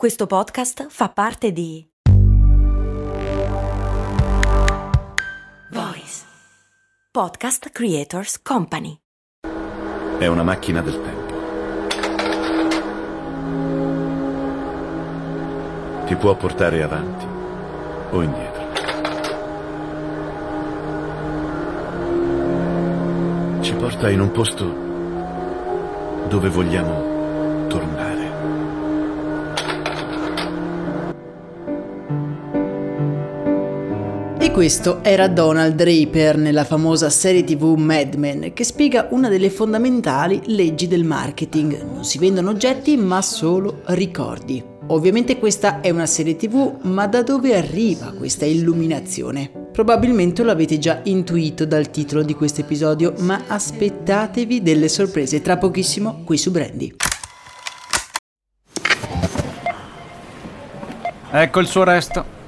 Questo podcast fa parte di Voice Podcast Creators Company. È una macchina del tempo. Ti può portare avanti o indietro. Ci porta in un posto dove vogliamo questo era Donald Draper nella famosa serie tv Mad Men che spiega una delle fondamentali leggi del marketing. Non si vendono oggetti ma solo ricordi. Ovviamente questa è una serie tv, ma da dove arriva questa illuminazione? Probabilmente lo avete già intuito dal titolo di questo episodio, ma aspettatevi delle sorprese tra pochissimo qui su Brandy. Ecco il suo resto.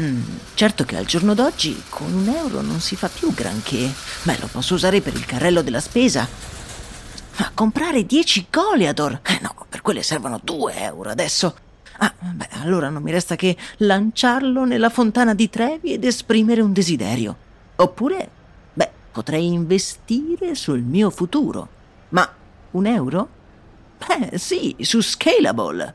Mm, certo che al giorno d'oggi con un euro non si fa più granché. Beh, lo posso usare per il carrello della spesa. Ma comprare 10 Goliador? Eh no, per quelle servono 2 euro adesso. Ah, beh, allora non mi resta che lanciarlo nella fontana di Trevi ed esprimere un desiderio. Oppure, beh, potrei investire sul mio futuro. Ma un euro? Beh, sì, su Scalable.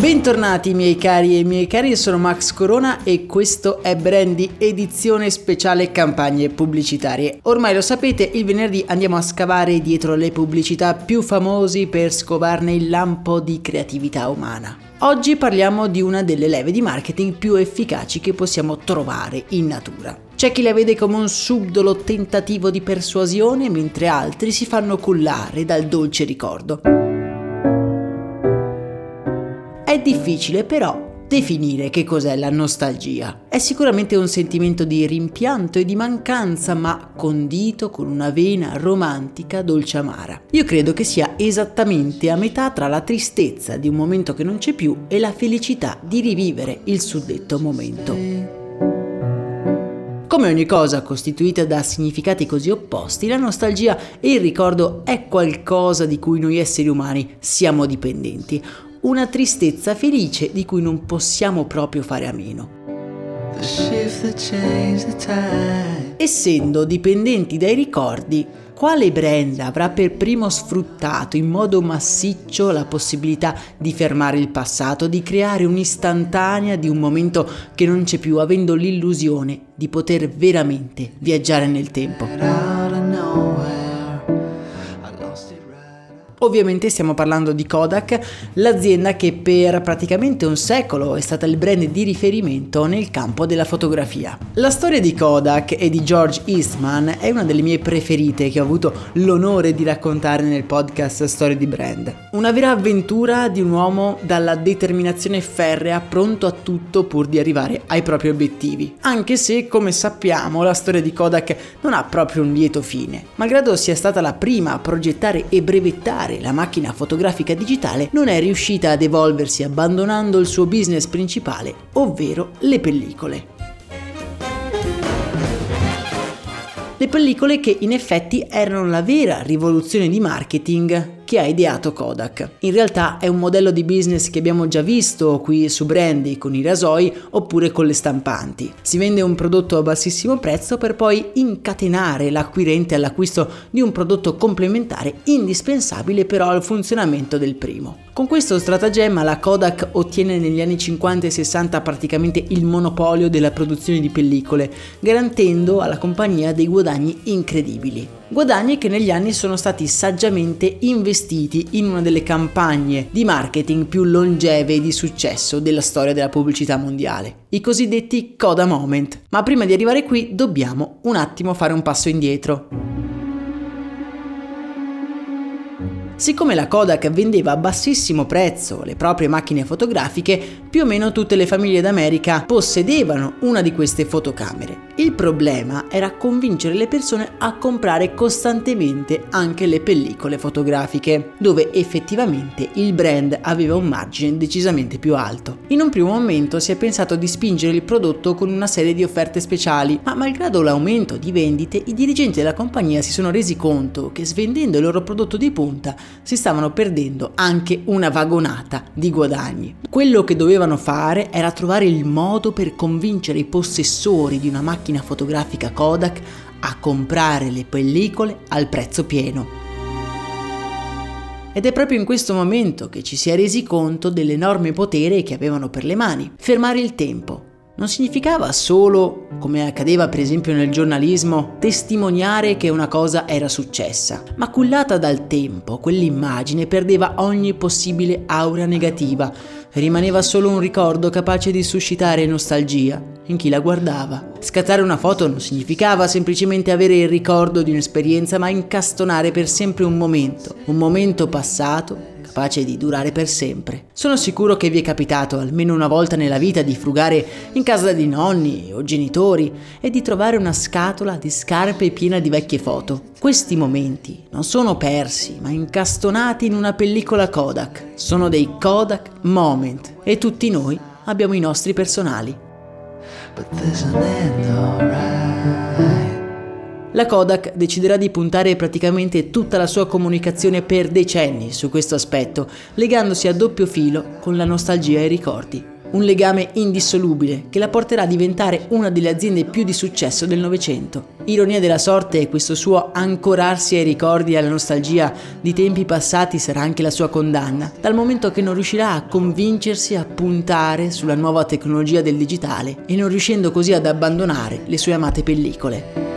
Bentornati miei cari e miei cari, io sono Max Corona e questo è Brandy edizione speciale campagne pubblicitarie. Ormai lo sapete, il venerdì andiamo a scavare dietro le pubblicità più famosi per scovarne il lampo di creatività umana. Oggi parliamo di una delle leve di marketing più efficaci che possiamo trovare in natura. C'è chi la vede come un subdolo tentativo di persuasione, mentre altri si fanno cullare dal dolce ricordo. È difficile però definire che cos'è la nostalgia. È sicuramente un sentimento di rimpianto e di mancanza, ma condito con una vena romantica dolce amara. Io credo che sia esattamente a metà tra la tristezza di un momento che non c'è più e la felicità di rivivere il suddetto momento. Come ogni cosa costituita da significati così opposti, la nostalgia e il ricordo è qualcosa di cui noi esseri umani siamo dipendenti, una tristezza felice di cui non possiamo proprio fare a meno. Essendo dipendenti dai ricordi, quale brand avrà per primo sfruttato in modo massiccio la possibilità di fermare il passato, di creare un'istantanea di un momento che non c'è più, avendo l'illusione di poter veramente viaggiare nel tempo? Ovviamente stiamo parlando di Kodak, l'azienda che per praticamente un secolo è stata il brand di riferimento nel campo della fotografia. La storia di Kodak e di George Eastman è una delle mie preferite che ho avuto l'onore di raccontare nel podcast Storie di Brand. Una vera avventura di un uomo dalla determinazione ferrea, pronto a tutto pur di arrivare ai propri obiettivi. Anche se, come sappiamo, la storia di Kodak non ha proprio un lieto fine. Malgrado sia stata la prima a progettare e brevettare sviluppare la macchina fotografica digitale non è riuscita ad evolversi abbandonando il suo business principale, ovvero le pellicole. Le pellicole che in effetti erano la vera rivoluzione di marketing che ha ideato Kodak. In realtà è un modello di business che abbiamo già visto qui su Brandy con i rasoi oppure con le stampanti. Si vende un prodotto a bassissimo prezzo per poi incatenare l'acquirente all'acquisto di un prodotto complementare indispensabile però al funzionamento del primo. Con questo stratagemma la Kodak ottiene negli anni 50 e 60 praticamente il monopolio della produzione di pellicole, garantendo alla compagnia dei guadagni incredibili. Guadagni che negli anni sono stati saggiamente investiti in una delle campagne di marketing più longeve e di successo della storia della pubblicità mondiale, i cosiddetti Coda Moment. Ma prima di arrivare qui dobbiamo un attimo fare un passo indietro. Siccome la Kodak vendeva a bassissimo prezzo le proprie macchine fotografiche, più o meno tutte le famiglie d'America possedevano una di queste fotocamere. Il problema era convincere le persone a comprare costantemente anche le pellicole fotografiche, dove effettivamente il brand aveva un margine decisamente più alto. In un primo momento si è pensato di spingere il prodotto con una serie di offerte speciali, ma malgrado l'aumento di vendite, i dirigenti della compagnia si sono resi conto che svendendo il loro prodotto di punta si stavano perdendo anche una vagonata di guadagni. Quello che dovevano fare era trovare il modo per convincere i possessori di una macchina fotografica Kodak a comprare le pellicole al prezzo pieno. Ed è proprio in questo momento che ci si è resi conto dell'enorme potere che avevano per le mani. Fermare il tempo, non significava solo, come accadeva per esempio nel giornalismo, testimoniare che una cosa era successa, ma cullata dal tempo, quell'immagine perdeva ogni possibile aura negativa, rimaneva solo un ricordo capace di suscitare nostalgia in chi la guardava. Scattare una foto non significava semplicemente avere il ricordo di un'esperienza, ma incastonare per sempre un momento, un momento passato capace di durare per sempre. Sono sicuro che vi è capitato almeno una volta nella vita di frugare in casa di nonni o genitori e di trovare una scatola di scarpe piena di vecchie foto. Questi momenti non sono persi, ma incastonati in una pellicola Kodak. Sono dei Kodak Moment e tutti noi abbiamo i nostri personali. But la Kodak deciderà di puntare praticamente tutta la sua comunicazione per decenni su questo aspetto, legandosi a doppio filo con la nostalgia e i ricordi. Un legame indissolubile che la porterà a diventare una delle aziende più di successo del Novecento. Ironia della sorte, questo suo ancorarsi ai ricordi e alla nostalgia di tempi passati sarà anche la sua condanna, dal momento che non riuscirà a convincersi a puntare sulla nuova tecnologia del digitale e non riuscendo così ad abbandonare le sue amate pellicole.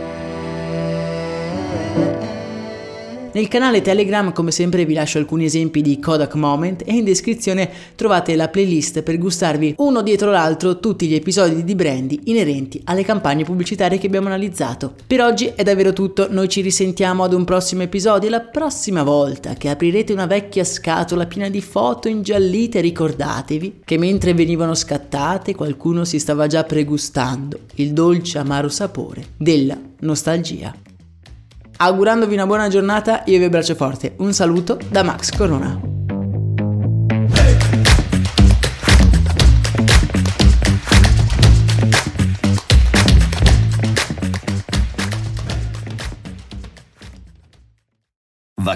Nel canale Telegram come sempre vi lascio alcuni esempi di Kodak Moment e in descrizione trovate la playlist per gustarvi uno dietro l'altro tutti gli episodi di Brandy inerenti alle campagne pubblicitarie che abbiamo analizzato. Per oggi è davvero tutto, noi ci risentiamo ad un prossimo episodio e la prossima volta che aprirete una vecchia scatola piena di foto ingiallite ricordatevi che mentre venivano scattate qualcuno si stava già pregustando il dolce amaro sapore della nostalgia. Augurandovi una buona giornata, io vi abbraccio forte. Un saluto da Max Corona.